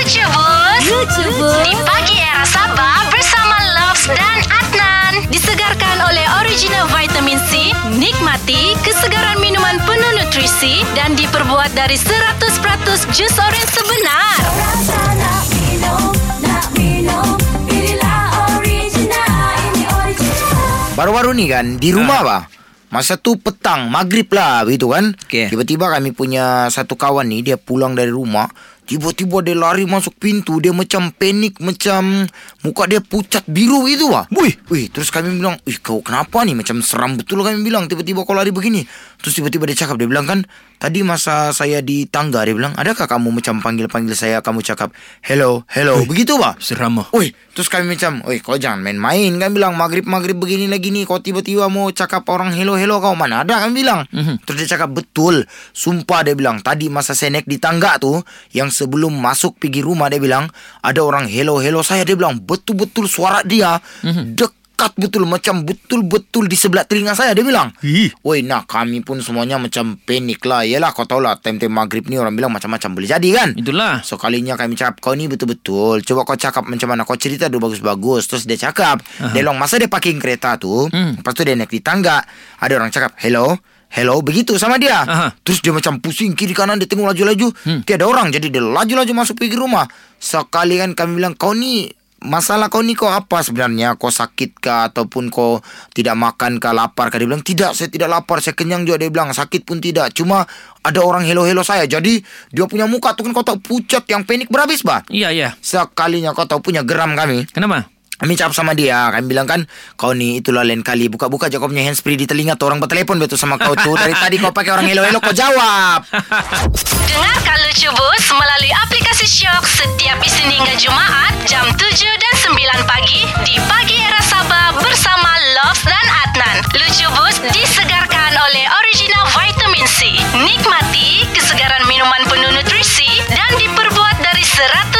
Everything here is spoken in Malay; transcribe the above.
Lucu Bus Lucu bus Di pagi era Sabah bersama Loves dan Adnan. Disegarkan oleh original vitamin C Nikmati kesegaran minuman penuh nutrisi Dan diperbuat dari 100% jus oren sebenar. Rasa nak minum, nak minum. Inilah original, ini original. Baru-baru ni kan Di rumah bah Masa tu petang Maghrib lah Begitu kan. Okey. Tiba-tiba kami punya Satu kawan ni Dia pulang dari rumah Tiba-tiba dia lari masuk pintu Dia macam panik Macam Muka dia pucat biru gitu lah Wih. Wih Terus kami bilang Ih kau kenapa ni Macam seram betul kami bilang Tiba-tiba kau lari begini Terus tiba-tiba dia cakap Dia bilang kan Tadi masa saya di tangga Dia bilang Adakah kamu macam panggil-panggil saya Kamu cakap Hello Hello Begitu bah Seram ah. Woi, terus kami macam, "Oi, kau jangan main-main." Kan bilang maghrib-maghrib begini lagi ni, kau tiba-tiba mau cakap orang hello-hello kau mana ada kan bilang. Mhm. Terus dia cakap, "Betul." Sumpah dia bilang, "Tadi masa saya naik di tangga tu, yang sebelum masuk pergi rumah dia bilang, ada orang hello-hello saya." Dia bilang, "Betul-betul suara dia dekat betul macam betul-betul di sebelah telinga saya." Dia bilang. Ih. Woi, nah kami pun semuanya macam panik lah. Yalah, kau tahu lah time-time maghrib ni orang bilang macam-macam boleh jadi kan? Itulah. So kalinya kami cakap Kau ni betul-betul Coba kau cakap macam mana Kau cerita dulu bagus-bagus Terus dia cakap uh-huh. Dia bilang masa dia parking kereta tu Hmm. Lepas tu dia naik di tangga Ada orang cakap Hello Hello Begitu sama dia. Aha. Terus dia macam pusing Kiri kanan dia tengok laju-laju. Hmm. Tiada orang Jadi dia laju-laju masuk pergi rumah. Sekali kan kami bilang Kau ni Masalah kau ni kau apa sebenarnya? Kau sakit kah? Ataupun kau Tidak makan kah? Lapar kah? Dia bilang Tidak saya tidak lapar. Saya kenyang juga Dia bilang. Sakit pun tidak. Cuma Ada orang hello-hello saya. Jadi Dia punya muka tu kan kau tahu Pucat yang panik berhabis bah Iya, iya. Sekalinya kau tahu punya geram kami. Kenapa? Kami cakap sama dia. Kami bilang kan Kau ni itulah lain kali. Buka-buka je kau punya handsfree di telinga Orang bertelepon betul sama kau tu. Dari tadi kau pakai orang hello-hello Kau jawab. Dengarkan Lucu Bus melalui aplikasi Shock setiap Isnin hingga Jumaat jam 7 dan 9 pagi di Pagi Era Sabah bersama Loves dan Adnan. Lucu Bus disegarkan oleh original vitamin C. Nikmati kesegaran minuman penuh nutrisi dan diperbuat dari 100% jus oren